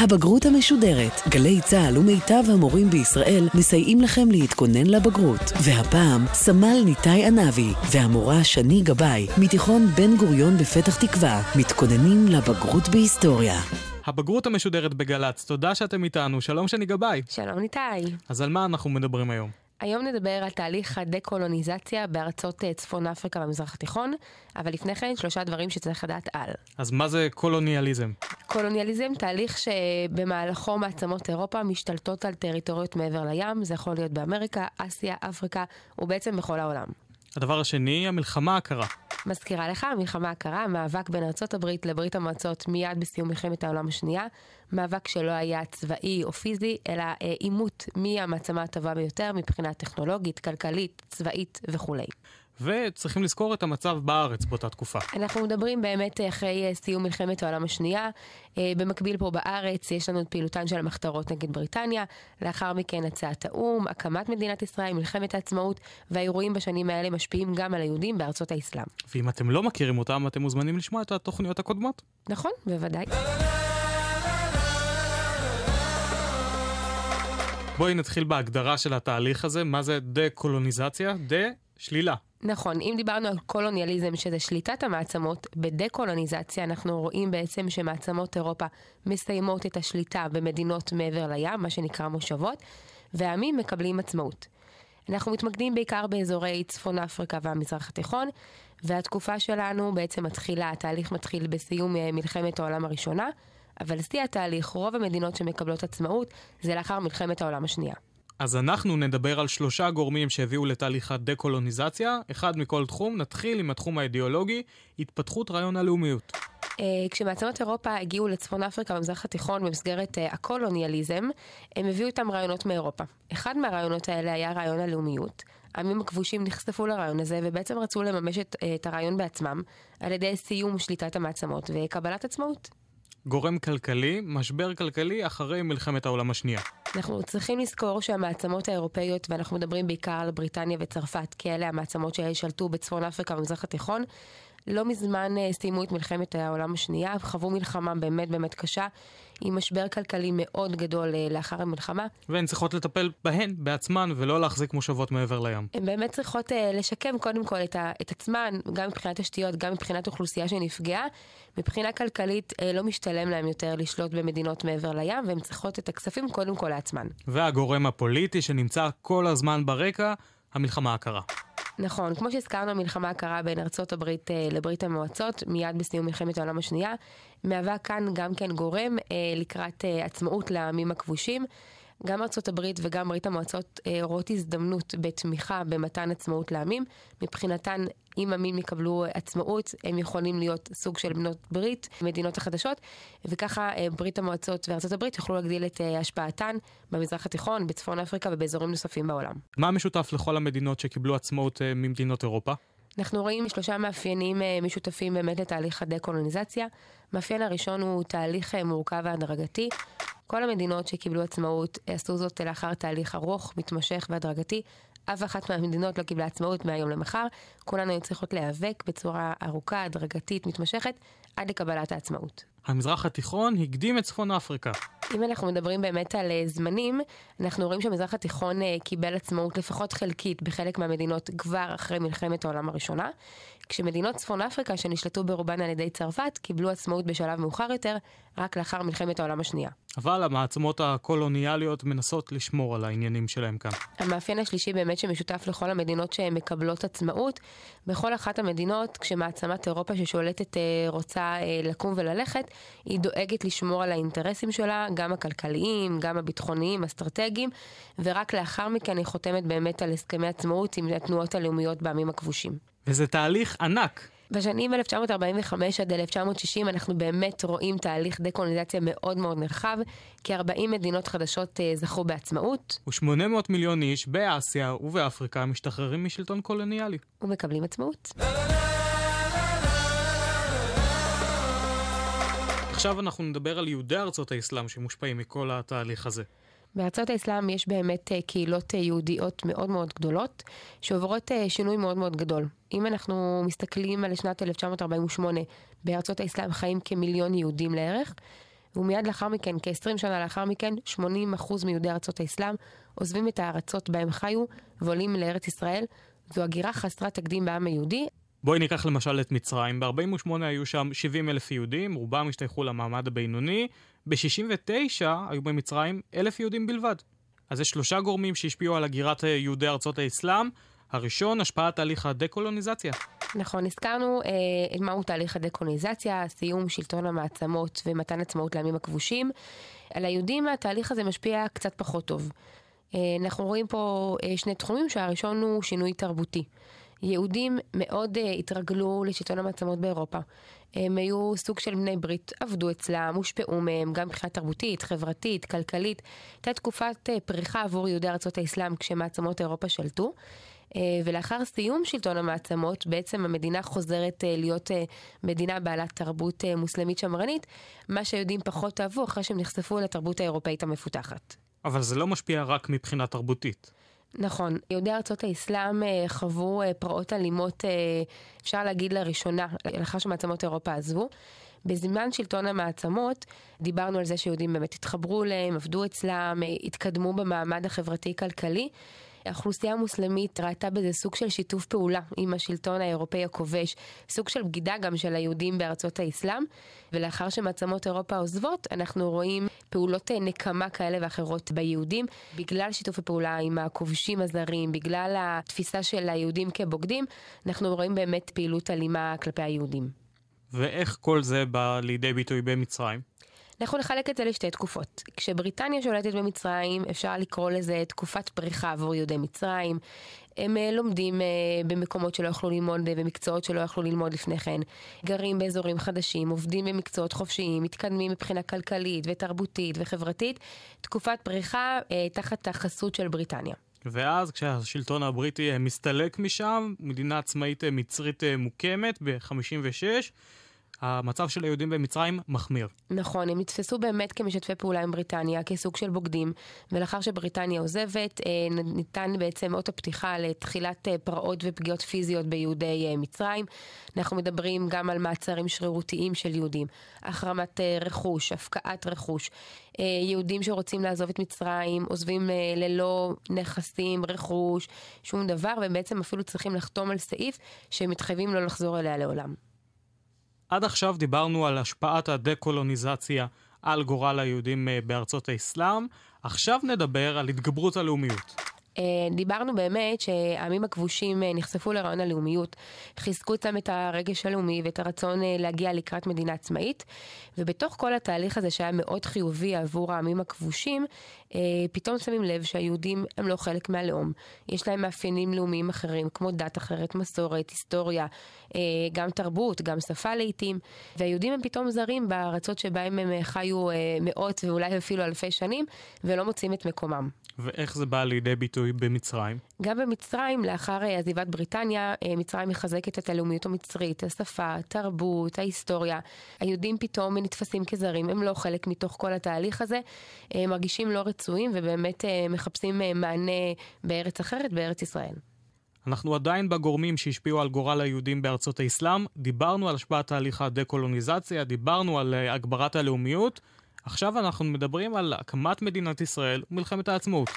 הבגרות המשודרת. גלי צה"ל ומיטב המורים בישראל מסייעים לכם להתכונן לבגרות. והפעם, סמל ניתאי ענבי והמורה שני גבאי, מתיכון בן גוריון בפתח תקווה, מתכוננים לבגרות בהיסטוריה. הבגרות המשודרת בגל"צ, תודה שאתם איתנו, שלום שני גבאי. שלום ניתאי. אז על מה אנחנו מדברים היום? היום נדבר על תהליך הדקולוניזציה בארצות אה, צפון אפריקה במזרח התיכון, אבל לפני כן שלושה דברים שצריך לדעת על. אז מה זה קולוניאליזם? קולוניאליזם, תהליך שבמהלכו מעצמות אירופה משתלטות על טריטוריות מעבר לים, זה יכול להיות באמריקה, אסיה, אפריקה, ובעצם בכל העולם. הדבר השני, המלחמה הקרה. מזכירה לך, המלחמה הקרה, מאבק בין ארצות הברית לברית המועצות מיד בסיום מלחמת העולם השנייה, מאבק שלא היה צבאי או פיזי, אלא אה, עימות מי המעצמה הטובה ביותר מבחינה טכנולוגית, כלכלית, צבאית וכולי. וצריכים לזכור את המצב בארץ באותה תקופה. אנחנו מדברים באמת אחרי אה, סיום מלחמת העולם השנייה. אה, במקביל פה בארץ יש לנו את פעילותן של המחתרות נגד בריטניה, לאחר מכן הצעת האו"ם, הקמת מדינת ישראל, מלחמת העצמאות, והאירועים בשנים האלה משפיעים גם על היהודים בארצות האסלאם. ואם אתם לא מכירים אותם, אתם מוזמנים לשמוע את התוכניות הקודמות. נכון, בוודאי. בואי נתחיל בהגדרה של התהליך הזה, מה זה דה-קולוניזציה? דה, שלילה. נכון, אם דיברנו על קולוניאליזם, שזה שליטת המעצמות, בדה-קולוניזציה אנחנו רואים בעצם שמעצמות אירופה מסיימות את השליטה במדינות מעבר לים, מה שנקרא מושבות, והעמים מקבלים עצמאות. אנחנו מתמקדים בעיקר באזורי צפון אפריקה והמזרח התיכון, והתקופה שלנו בעצם מתחילה, התהליך מתחיל בסיום אה, מלחמת העולם הראשונה, אבל שיא התהליך, רוב המדינות שמקבלות עצמאות, זה לאחר מלחמת העולם השנייה. אז אנחנו נדבר על שלושה גורמים שהביאו לתהליך הדקולוניזציה, אחד מכל תחום. נתחיל עם התחום האידיאולוגי, התפתחות רעיון הלאומיות. Uh, כשמעצמות אירופה הגיעו לצפון אפריקה במזרח התיכון במסגרת uh, הקולוניאליזם, הם הביאו איתם רעיונות מאירופה. אחד מהרעיונות האלה היה רעיון הלאומיות. העמים הכבושים נחשפו לרעיון הזה ובעצם רצו לממש את, uh, את הרעיון בעצמם על ידי סיום שליטת המעצמות וקבלת עצמאות. גורם כלכלי, משבר כלכלי אחרי מלחמת העולם השנייה. אנחנו צריכים לזכור שהמעצמות האירופאיות, ואנחנו מדברים בעיקר על בריטניה וצרפת, כי אלה המעצמות ששלטו בצפון אפריקה ובמזרח התיכון, לא מזמן אה, סיימו את מלחמת העולם השנייה, חוו מלחמה באמת באמת קשה, עם משבר כלכלי מאוד גדול אה, לאחר המלחמה. והן צריכות לטפל בהן בעצמן ולא להחזיק מושבות מעבר לים. הן באמת צריכות uh, לשקם קודם כל את, ה, את עצמן, גם מבחינת תשתיות, גם מבחינת אוכלוסייה שנפגעה. מבחינה כלכלית לא משתלם להן יותר לשלוט במדינות מעבר לים, והן צריכות את הכספים קודם כל לעצמן. והגורם הפוליטי שנמצא כל הזמן ברקע, המלחמה הקרה. נכון, כמו שהזכרנו, המלחמה הקרה בין ארצות הברית אה, לברית המועצות, מיד בסיום מלחמת העולם השנייה, מהווה כאן גם כן גורם אה, לקראת אה, עצמאות לעמים הכבושים. גם ארצות הברית וגם ברית המועצות אה, רואות הזדמנות בתמיכה במתן עצמאות לעמים. מבחינתן, אם עמים יקבלו עצמאות, הם יכולים להיות סוג של בנות ברית, מדינות החדשות, וככה אה, ברית המועצות וארצות הברית יוכלו להגדיל את אה, השפעתן במזרח התיכון, בצפון אפריקה ובאזורים נוספים בעולם. מה משותף לכל המדינות שקיבלו עצמאות ממדינות אירופה? אנחנו רואים שלושה מאפיינים משותפים באמת לתהליך הדקולוניזציה. מאפיין הראשון הוא תהליך מורכב והדרגתי. כל המדינות שקיבלו עצמאות עשו זאת לאחר תהליך ארוך, מתמשך והדרגתי. אף אחת מהמדינות לא קיבלה עצמאות מהיום למחר. כולנו היו צריכות להיאבק בצורה ארוכה, הדרגתית, מתמשכת, עד לקבלת העצמאות. המזרח התיכון הקדים את צפון אפריקה. אם אנחנו מדברים באמת על אה, זמנים, אנחנו רואים שהמזרח התיכון אה, קיבל עצמאות לפחות חלקית בחלק מהמדינות כבר אחרי מלחמת העולם הראשונה, כשמדינות צפון אפריקה שנשלטו ברובן על ידי צרפת קיבלו עצמאות בשלב מאוחר יותר, רק לאחר מלחמת העולם השנייה. אבל המעצמות הקולוניאליות מנסות לשמור על העניינים שלהם כאן. המאפיין השלישי באמת שמשותף לכל המדינות שהן מקבלות עצמאות, בכל אחת המדינות, כשמעצמת אירופה ששולטת אה, רוצה לקום וללכת, היא דואגת לשמור על האינטרסים שלה, גם הכלכליים, גם הביטחוניים, אסטרטגיים, ורק לאחר מכן היא חותמת באמת על הסכמי עצמאות עם התנועות הלאומיות בעמים הכבושים. וזה תהליך ענק. בשנים 1945 עד 1960 אנחנו באמת רואים תהליך דקולוניזציה מאוד מאוד נרחב, כ-40 מדינות חדשות uh, זכו בעצמאות. ו-800 מיליון איש באסיה ובאפריקה משתחררים משלטון קולוניאלי. ומקבלים עצמאות. עכשיו אנחנו נדבר על יהודי ארצות האסלאם שמושפעים מכל התהליך הזה. בארצות האסלאם יש באמת אה, קהילות אה, יהודיות מאוד מאוד גדולות, שעוברות אה, שינוי מאוד מאוד גדול. אם אנחנו מסתכלים על שנת 1948, בארצות האסלאם חיים כמיליון יהודים לערך, ומיד לאחר מכן, כ-20 שנה לאחר מכן, 80% מיהודי ארצות האסלאם עוזבים את הארצות בהם חיו ועולים לארץ ישראל. זו הגירה חסרת תקדים בעם היהודי. בואי ניקח למשל את מצרים. ב-48 היו שם 70 אלף יהודים, רובם השתייכו למעמד הבינוני. ב-69 היו במצרים אלף יהודים בלבד. אז יש שלושה גורמים שהשפיעו על הגירת יהודי ארצות האסלאם. הראשון, השפעת תהליך הדקולוניזציה. נכון, הזכרנו אה, מהו תהליך הדקולוניזציה, סיום שלטון המעצמות ומתן עצמאות לעמים הכבושים. על היהודים התהליך הזה משפיע קצת פחות טוב. אה, אנחנו רואים פה אה, שני תחומים, שהראשון הוא שינוי תרבותי. יהודים מאוד uh, התרגלו לשלטון המעצמות באירופה. הם היו סוג של בני ברית, עבדו אצלם, הושפעו מהם, גם מבחינה תרבותית, חברתית, כלכלית. הייתה תקופת uh, פריחה עבור יהודי ארצות האסלאם כשמעצמות אירופה שלטו. Uh, ולאחר סיום שלטון המעצמות, בעצם המדינה חוזרת uh, להיות uh, מדינה בעלת תרבות uh, מוסלמית שמרנית, מה שהיהודים פחות אהבו אחרי שהם נחשפו לתרבות האירופאית המפותחת. אבל זה לא משפיע רק מבחינה תרבותית. נכון. יהודי ארצות האסלאם אה, חוו אה, פרעות אלימות, אה, אפשר להגיד לראשונה, לאחר שמעצמות אירופה עזבו. בזמן שלטון המעצמות דיברנו על זה שיהודים באמת התחברו אליהם, עבדו אצלם, התקדמו במעמד החברתי-כלכלי. האוכלוסייה המוסלמית ראתה בזה סוג של שיתוף פעולה עם השלטון האירופאי הכובש, סוג של בגידה גם של היהודים בארצות האסלאם, ולאחר שמעצמות אירופה עוזבות, אנחנו רואים פעולות נקמה כאלה ואחרות ביהודים, בגלל שיתוף הפעולה עם הכובשים הזרים, בגלל התפיסה של היהודים כבוגדים, אנחנו רואים באמת פעילות אלימה כלפי היהודים. ואיך כל זה בא לידי ביטוי במצרים? אנחנו נחלק את זה לשתי תקופות. כשבריטניה שולטת במצרים, אפשר לקרוא לזה תקופת פריחה עבור יהודי מצרים. הם uh, לומדים uh, במקומות שלא יכלו ללמוד, uh, במקצועות שלא יכלו ללמוד לפני כן. גרים באזורים חדשים, עובדים במקצועות חופשיים, מתקדמים מבחינה כלכלית ותרבותית וחברתית. תקופת פריחה תחת החסות של בריטניה. ואז כשהשלטון הבריטי מסתלק משם, מדינה עצמאית מצרית מוקמת ב-56, המצב של היהודים במצרים מחמיר. נכון, הם נתפסו באמת כמשתפי פעולה עם בריטניה, כסוג של בוגדים, ולאחר שבריטניה עוזבת, אה, ניתן בעצם אות הפתיחה לתחילת אה, פרעות ופגיעות פיזיות ביהודי אה, מצרים. אנחנו מדברים גם על מעצרים שרירותיים של יהודים, החרמת רכוש, הפקעת רכוש. יהודים שרוצים לעזוב את מצרים, עוזבים ללא נכסים, רכוש, שום דבר, והם בעצם אפילו צריכים לחתום על סעיף שהם מתחייבים לא לחזור אליה לעולם. עד עכשיו דיברנו על השפעת הדקולוניזציה על גורל היהודים אה, בארצות האסלאם, עכשיו נדבר על התגברות הלאומיות. אה, דיברנו באמת שהעמים הכבושים אה, נחשפו לרעיון הלאומיות, חיזקו אצלם את הרגש הלאומי ואת הרצון אה, להגיע לקראת מדינה עצמאית, ובתוך כל התהליך הזה שהיה מאוד חיובי עבור העמים הכבושים, פתאום שמים לב שהיהודים הם לא חלק מהלאום. יש להם מאפיינים לאומיים אחרים, כמו דת אחרת, מסורת, היסטוריה, גם תרבות, גם שפה לעיתים, והיהודים הם פתאום זרים בארצות שבהם הם חיו מאות ואולי אפילו אלפי שנים, ולא מוצאים את מקומם. ואיך זה בא לידי ביטוי במצרים? גם במצרים, לאחר אה, עזיבת בריטניה, אה, מצרים מחזקת את הלאומיות המצרית, השפה, התרבות, ההיסטוריה. היהודים פתאום נתפסים כזרים, הם לא חלק מתוך כל התהליך הזה, הם אה, מרגישים לא רצויים ובאמת מחפשים מענה בארץ אחרת, בארץ ישראל. אנחנו עדיין בגורמים שהשפיעו על גורל היהודים בארצות האסלאם, דיברנו על השפעת תהליך הדקולוניזציה, דיברנו על הגברת הלאומיות, עכשיו אנחנו מדברים על הקמת מדינת ישראל ומלחמת העצמאות.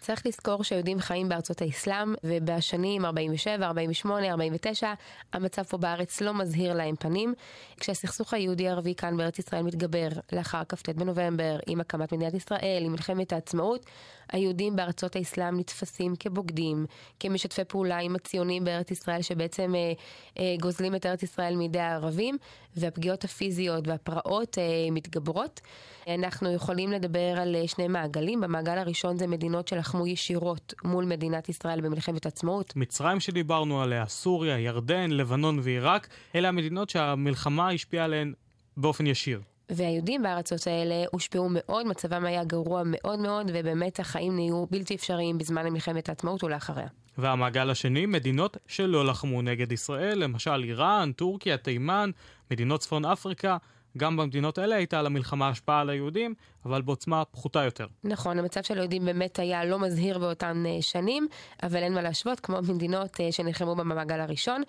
צריך לזכור שהיהודים חיים בארצות האסלאם, ובשנים 47, 48, 49, המצב פה בארץ לא מזהיר להם פנים. כשהסכסוך היהודי-ערבי כאן בארץ ישראל מתגבר לאחר כ"ט בנובמבר, עם הקמת מדינת ישראל, עם מלחמת העצמאות, היהודים בארצות האסלאם נתפסים כבוגדים, כמשתפי פעולה עם הציונים בארץ ישראל, שבעצם אה, אה, גוזלים את ארץ ישראל מידי הערבים, והפגיעות הפיזיות והפרעות אה, מתגברות. אנחנו יכולים לדבר על אה, שני מעגלים. במעגל הראשון זה מדינות שלחמו ישירות מול מדינת ישראל במלחמת עצמאות. מצרים שדיברנו עליה, סוריה, ירדן, לבנון ועיראק, אלה המדינות שהמלחמה השפיעה עליהן באופן ישיר. והיהודים בארצות האלה הושפעו מאוד, מצבם היה גרוע מאוד מאוד, ובאמת החיים נהיו בלתי אפשריים בזמן מלחמת העצמאות ולאחריה. והמעגל השני, מדינות שלא לחמו נגד ישראל, למשל איראן, טורקיה, תימן, מדינות צפון אפריקה, גם במדינות האלה הייתה למלחמה השפעה על היהודים, אבל בעוצמה פחותה יותר. נכון, המצב של היהודים באמת היה לא מזהיר באותן אה, שנים, אבל אין מה להשוות, כמו מדינות אה, שנלחמו במעגל הראשון.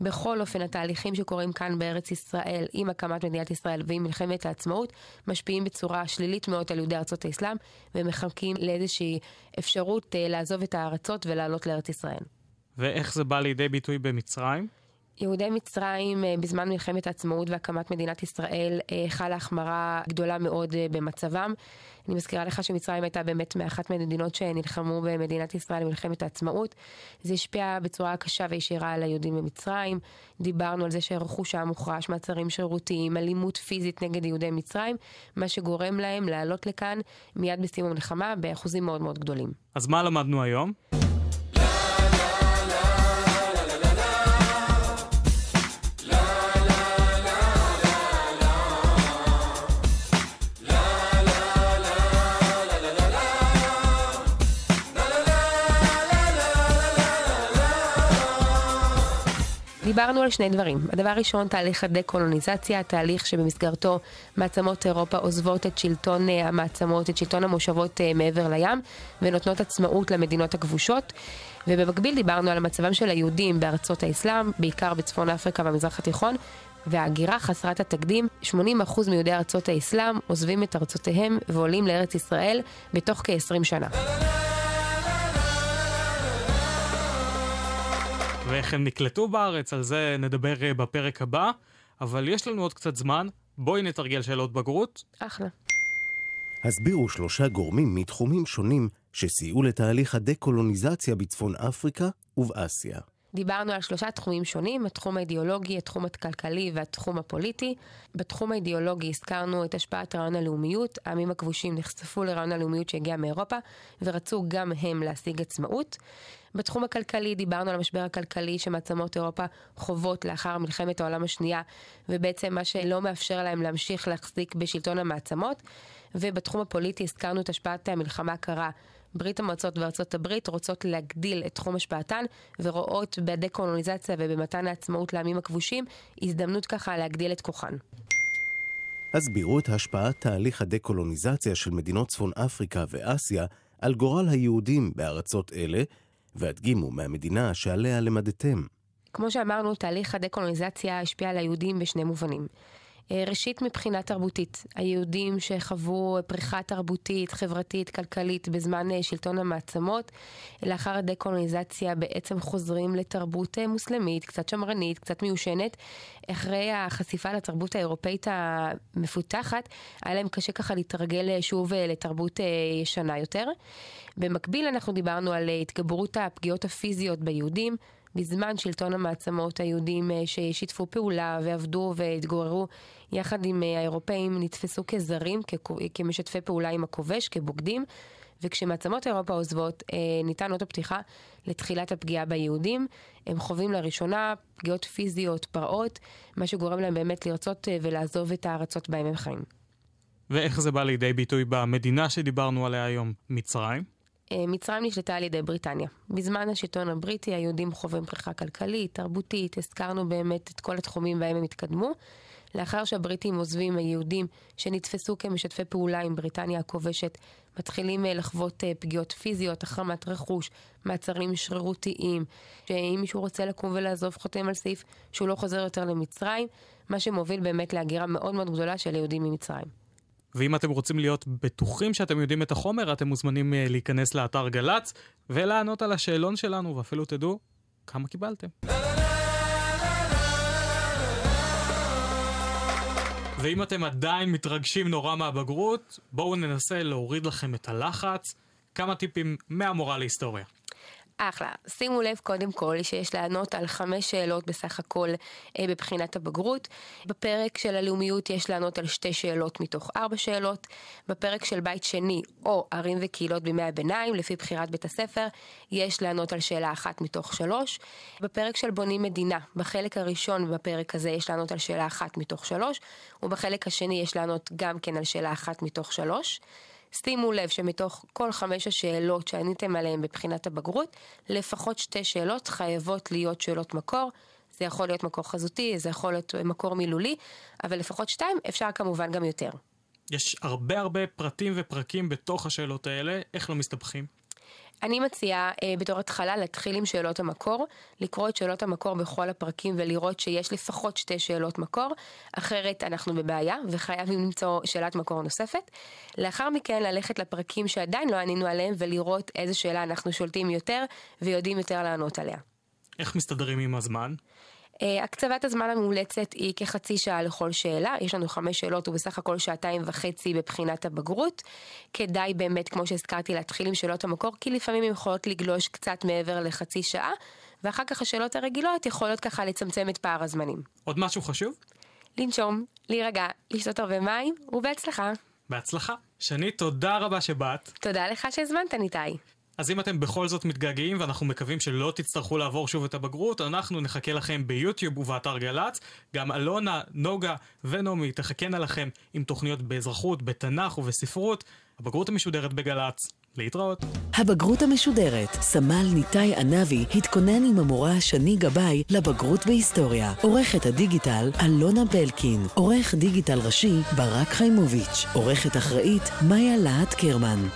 בכל אופן, התהליכים שקורים כאן בארץ ישראל, עם הקמת מדינת ישראל ועם מלחמת העצמאות, משפיעים בצורה שלילית מאוד על יהודי ארצות האסלאם, ומחכים לאיזושהי אפשרות אה, לעזוב את הארצות ולעלות לארץ ישראל. ואיך זה בא לידי ביטוי במצרים? יהודי מצרים אה, בזמן מלחמת העצמאות והקמת מדינת ישראל אה, חלה החמרה גדולה מאוד אה, במצבם. אני מזכירה לך שמצרים הייתה באמת מאחת מהמדינות שנלחמו במדינת ישראל במלחמת העצמאות. זה השפיע בצורה קשה וישירה על היהודים במצרים. דיברנו על זה שהרכוש היה מוחרש, מעצרים שרירותיים, אלימות פיזית נגד יהודי מצרים, מה שגורם להם לעלות לכאן מיד בסיום המלחמה באחוזים מאוד מאוד גדולים. אז מה למדנו היום? דיברנו על שני דברים. הדבר הראשון, תהליך הדה-קולוניזציה, תהליך שבמסגרתו מעצמות אירופה עוזבות את שלטון אה, המעצמות, את שלטון המושבות אה, מעבר לים, ונותנות עצמאות למדינות הכבושות. ובמקביל דיברנו על מצבם של היהודים בארצות האסלאם, בעיקר בצפון אפריקה והמזרח התיכון, וההגירה חסרת התקדים, 80% מיהודי ארצות האסלאם עוזבים את ארצותיהם ועולים לארץ ישראל בתוך כ-20 שנה. ואיך הם נקלטו בארץ, על זה נדבר אה, בפרק הבא. אבל יש לנו עוד קצת זמן, בואי נתרגל שאלות בגרות. אחלה. הסבירו שלושה גורמים מתחומים שונים שסייעו לתהליך הדה-קולוניזציה בצפון אפריקה ובאסיה. דיברנו על שלושה תחומים שונים, התחום האידיאולוגי, התחום הכלכלי והתחום הפוליטי. בתחום האידיאולוגי הזכרנו את השפעת רעיון הלאומיות, העמים הכבושים נחשפו לרעיון הלאומיות שהגיע מאירופה, ורצו גם הם להשיג עצמאות. בתחום הכלכלי דיברנו על המשבר הכלכלי שמעצמות אירופה חוות לאחר מלחמת העולם השנייה, ובעצם מה שלא מאפשר להם להמשיך להחזיק בשלטון המעצמות. ובתחום הפוליטי הזכרנו את השפעת המלחמה הקרה. ברית המועצות וארצות הברית רוצות להגדיל את תחום השפעתן ורואות בדה-קולוניזציה ובמתן העצמאות לעמים הכבושים הזדמנות ככה להגדיל את כוחן. הסבירו את השפעת תהליך הדה-קולוניזציה של מדינות צפון אפריקה ואסיה על גורל היהודים בארצות אלה והדגימו מהמדינה שעליה למדתם. כמו שאמרנו, תהליך הדה-קולוניזציה השפיע על היהודים בשני מובנים. אה, ראשית מבחינה תרבותית, היהודים שחוו פריחה תרבותית, חברתית, כלכלית בזמן אה, שלטון המעצמות, לאחר הדה-קולוניזציה בעצם חוזרים לתרבות אה, מוסלמית, קצת שמרנית, קצת מיושנת. אחרי החשיפה לתרבות האירופאית המפותחת, היה להם קשה ככה להתרגל שוב לתרבות ישנה יותר. במקביל אנחנו דיברנו על התגברות הפגיעות הפיזיות ביהודים. בזמן שלטון המעצמות היהודים אה, ששיתפו פעולה ועבדו והתגוררו יחד עם אה, האירופאים נתפסו כזרים, כמשתפי פעולה עם הכובש, כבוגדים. וכשמעצמות אירופה עוזבות, אה, ניתן אות הפתיחה לתחילת הפגיעה ביהודים. הם חווים לראשונה פגיעות פיזיות, פרעות, מה שגורם להם באמת לרצות ולעזוב את הארצות בהם הם חיים. ואיך זה בא לידי ביטוי במדינה שדיברנו עליה היום, מצרים? אה, מצרים נשלטה על ידי בריטניה. בזמן השלטון הבריטי היהודים חווים פריחה כלכלית, תרבותית, הזכרנו באמת את כל התחומים בהם הם התקדמו. לאחר שהבריטים עוזבים, היהודים שנתפסו כמשתפי פעולה עם בריטניה הכובשת, מתחילים אה, לחוות אה, פגיעות פיזיות, החרמת רכוש, מעצרים שרירותיים, שאם מישהו רוצה לקום ולעזוב חותם על סעיף שהוא לא חוזר יותר למצרים, מה שמוביל באמת להגירה מאוד מאוד גדולה של יהודים ממצרים. ואם אתם רוצים להיות בטוחים שאתם יודעים את החומר, אתם מוזמנים אה, להיכנס לאתר גל"צ ולענות על השאלון שלנו, ואפילו תדעו כמה קיבלתם. ואם אתם עדיין מתרגשים נורא מהבגרות, בואו ננסה להוריד לכם את הלחץ. כמה טיפים מהמורה להיסטוריה. אחלה. שימו לב קודם כל שיש לענות על חמש שאלות בסך הכל אה, בבחינת הבגרות. בפרק של הלאומיות יש לענות על שתי שאלות מתוך ארבע שאלות. בפרק של בית שני או ערים וקהילות בימי הביניים, לפי בחירת בית הספר, יש לענות על שאלה אחת מתוך שלוש. בפרק של בונים מדינה, בחלק הראשון בפרק הזה יש לענות על שאלה אחת מתוך שלוש, ובחלק השני יש לענות גם כן על שאלה אחת מתוך שלוש. שימו לב שמתוך כל חמש השאלות שעניתם עליהן בבחינת הבגרות, לפחות שתי שאלות חייבות להיות שאלות מקור. זה יכול להיות מקור חזותי, זה יכול להיות מקור מילולי, אבל לפחות שתיים, אפשר כמובן גם יותר. יש הרבה הרבה פרטים ופרקים בתוך השאלות האלה, איך לא מסתבכים? אני מציעה אה, בתור התחלה להתחיל עם שאלות המקור, לקרוא את שאלות המקור בכל הפרקים ולראות שיש לפחות שתי שאלות מקור, אחרת אנחנו בבעיה וחייבים למצוא שאלת מקור נוספת. לאחר מכן ללכת לפרקים שעדיין לא ענינו עליהם ולראות איזה שאלה אנחנו שולטים יותר ויודעים יותר לענות עליה. איך מסתדרים עם הזמן? Uh, הקצבת הזמן המומלצת היא כחצי שעה לכל שאלה, יש לנו חמש שאלות ובסך הכל שעתיים וחצי בבחינת הבגרות. כדאי באמת, כמו שהזכרתי, להתחיל עם שאלות המקור, כי לפעמים הן יכולות לגלוש קצת מעבר לחצי שעה, ואחר כך השאלות הרגילות יכולות ככה לצמצם את פער הזמנים. עוד משהו חשוב? לנשום, להירגע, לשתות הרבה מים, ובהצלחה. בהצלחה. שני, תודה רבה שבאת. תודה לך שהזמנת, ניתאי. אז אם אתם בכל זאת מתגעגעים ואנחנו מקווים שלא תצטרכו לעבור שוב את הבגרות, אנחנו נחכה לכם ביוטיוב ובאתר גל"צ. גם אלונה, נוגה ונעמי תחכנה לכם עם תוכניות באזרחות, בתנ"ך ובספרות. הבגרות המשודרת בגל"צ. להתראות. הבגרות המשודרת, סמל ניתאי ענבי התכונן עם המורה שני גבאי לבגרות בהיסטוריה. עורכת הדיגיטל אלונה בלקין. עורך דיגיטל ראשי ברק חיימוביץ'. עורכת אחראית מאיה להט קרמן.